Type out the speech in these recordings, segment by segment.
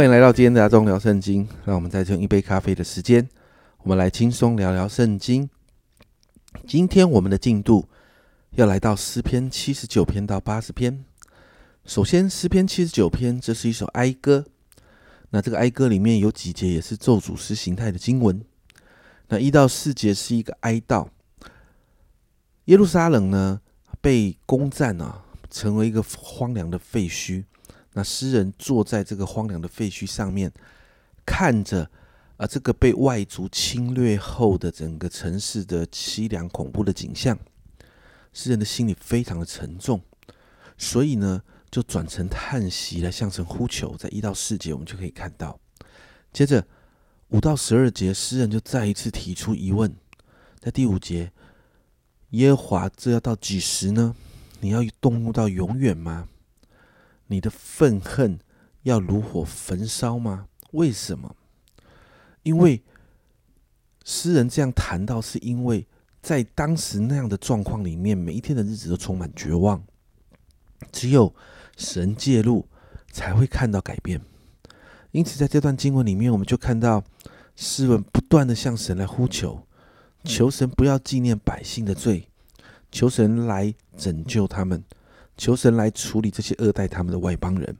欢迎来到今天的阿忠聊圣经。让我们再用一杯咖啡的时间，我们来轻松聊聊圣经。今天我们的进度要来到诗篇七十九篇到八十篇。首先，诗篇七十九篇，这是一首哀歌。那这个哀歌里面有几节也是咒诅诗形态的经文。那一到四节是一个哀悼，耶路撒冷呢被攻占啊，成为一个荒凉的废墟。那诗人坐在这个荒凉的废墟上面，看着啊这个被外族侵略后的整个城市的凄凉恐怖的景象，诗人的心里非常的沉重，所以呢就转成叹息来向神呼求。在一到四节我们就可以看到，接着。五到十二节，诗人就再一次提出疑问，在第五节，耶和华这要到几时呢？你要动怒到永远吗？你的愤恨要如火焚烧吗？为什么？因为诗人这样谈到，是因为在当时那样的状况里面，每一天的日子都充满绝望，只有神介入，才会看到改变。因此，在这段经文里面，我们就看到诗人不断的向神来呼求，求神不要纪念百姓的罪，求神来拯救他们，求神来处理这些恶待他们的外邦人，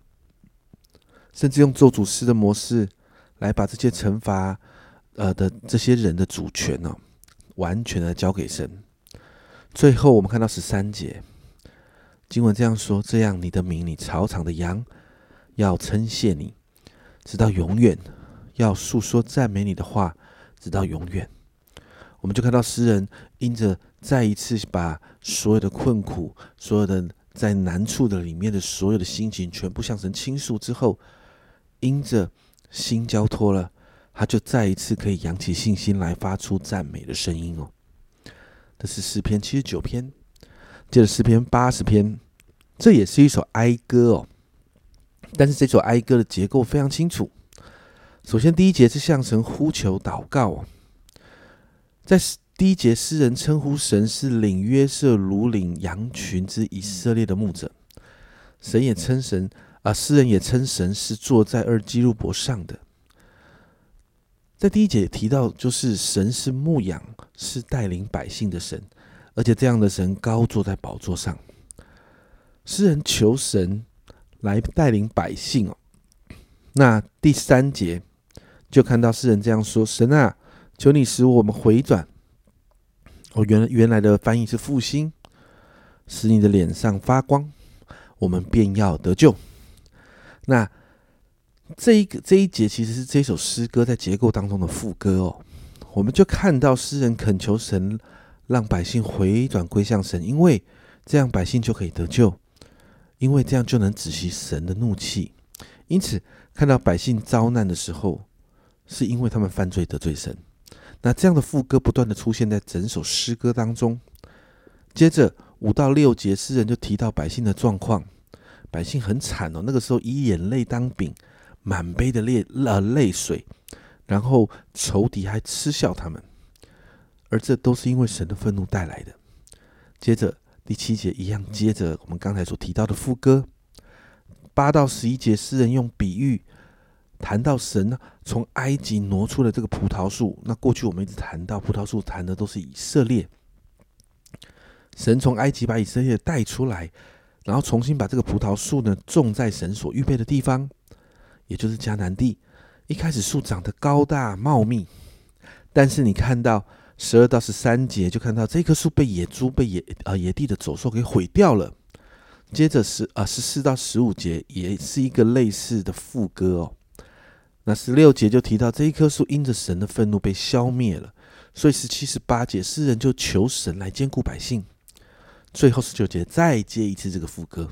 甚至用咒诅师的模式来把这些惩罚呃的这些人的主权呢，完全的交给神。最后，我们看到十三节经文这样说：这样，你的名，你草场的羊要称谢你。直到永远，要诉说赞美你的话，直到永远。我们就看到诗人因着再一次把所有的困苦、所有的在难处的里面的所有的心情全部向神倾诉之后，因着心交托了，他就再一次可以扬起信心来发出赞美的声音哦。这是诗篇七十九篇，接着诗篇八十篇，这也是一首哀歌哦。但是这首哀歌的结构非常清楚。首先，第一节是向神呼求祷告哦。在第一节，诗人称呼神是领约瑟如领羊群之以色列的牧者。神也称神啊，诗人也称神是坐在二基路伯上的。在第一节提到，就是神是牧养，是带领百姓的神，而且这样的神高坐在宝座上。诗人求神。来带领百姓哦。那第三节就看到诗人这样说：“神啊，求你使我们回转。”哦，原原来的翻译是复兴，使你的脸上发光，我们便要得救。那这一个这一节其实是这首诗歌在结构当中的副歌哦。我们就看到诗人恳求神让百姓回转归向神，因为这样百姓就可以得救。因为这样就能止息神的怒气，因此看到百姓遭难的时候，是因为他们犯罪得罪神。那这样的副歌不断的出现在整首诗歌当中。接着五到六节，诗人就提到百姓的状况，百姓很惨哦，那个时候以眼泪当饼，满杯的泪呃泪水，然后仇敌还嗤笑他们，而这都是因为神的愤怒带来的。接着。第七节一样，接着我们刚才所提到的副歌，八到十一节，诗人用比喻谈到神呢从埃及挪出了这个葡萄树。那过去我们一直谈到葡萄树，谈的都是以色列。神从埃及把以色列带出来，然后重新把这个葡萄树呢种在神所预备的地方，也就是迦南地。一开始树长得高大茂密，但是你看到。十二到十三节就看到这棵树被野猪、被野呃野地的走兽给毁掉了。接着十啊十四到十五节也是一个类似的副歌哦。那十六节就提到这一棵树因着神的愤怒被消灭了，所以十七、十八节诗人就求神来兼顾百姓。最后十九节再接一次这个副歌。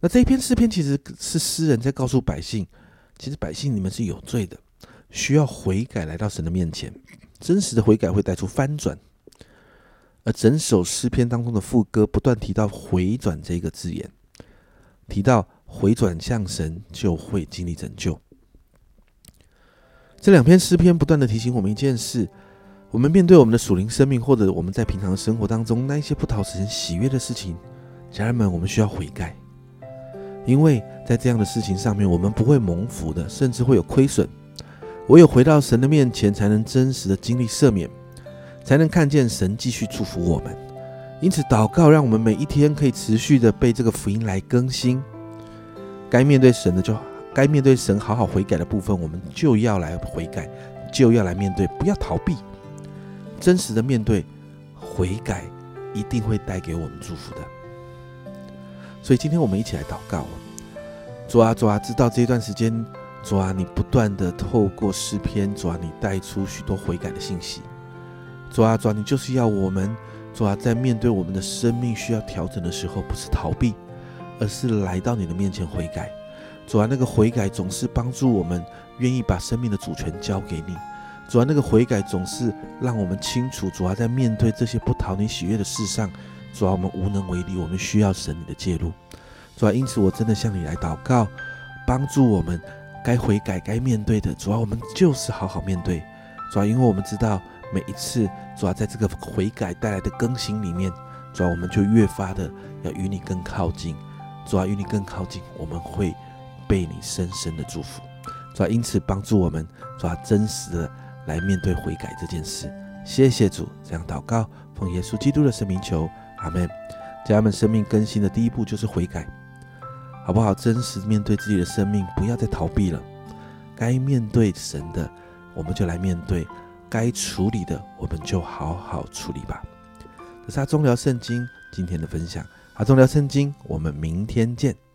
那这一篇诗篇其实是诗人在告诉百姓，其实百姓你们是有罪的，需要悔改来到神的面前。真实的悔改会带出翻转，而整首诗篇当中的副歌不断提到“回转”这个字眼，提到回转向神就会经历拯救。这两篇诗篇不断的提醒我们一件事：我们面对我们的属灵生命，或者我们在平常生活当中那一些不讨神喜悦的事情，家人们，我们需要悔改，因为在这样的事情上面，我们不会蒙福的，甚至会有亏损。唯有回到神的面前，才能真实的经历赦免，才能看见神继续祝福我们。因此，祷告让我们每一天可以持续的被这个福音来更新。该面对神的，就该面对神好好悔改的部分，我们就要来悔改，就要来面对，不要逃避，真实的面对悔改，一定会带给我们祝福的。所以今天我们一起来祷告，主啊主啊，知道这段时间，主啊你不断的透过诗篇，主啊你带出许多悔改的信息，主啊主啊你就是要我们，主啊在面对我们的生命需要调整的时候，不是逃避，而是来到你的面前悔改，主啊那个悔改总是帮助我们愿意把生命的主权交给你，主啊那个悔改总是让我们清楚，主啊在面对这些不讨你喜悦的事上。主啊，我们无能为力，我们需要神你的介入。主啊，因此我真的向你来祷告，帮助我们该悔改、该面对的。主啊，我们就是好好面对。主啊，因为我们知道每一次主啊，在这个悔改带来的更新里面，主啊，我们就越发的要与你更靠近。主啊，与你更靠近，我们会被你深深的祝福。主啊，因此帮助我们，主啊，真实的来面对悔改这件事。谢谢主，这样祷告，奉耶稣基督的圣名求。阿门。家人们，生命更新的第一步就是悔改，好不好？真实面对自己的生命，不要再逃避了。该面对神的，我们就来面对；该处理的，我们就好好处理吧。这是阿中聊圣经今天的分享。阿中聊圣经，我们明天见。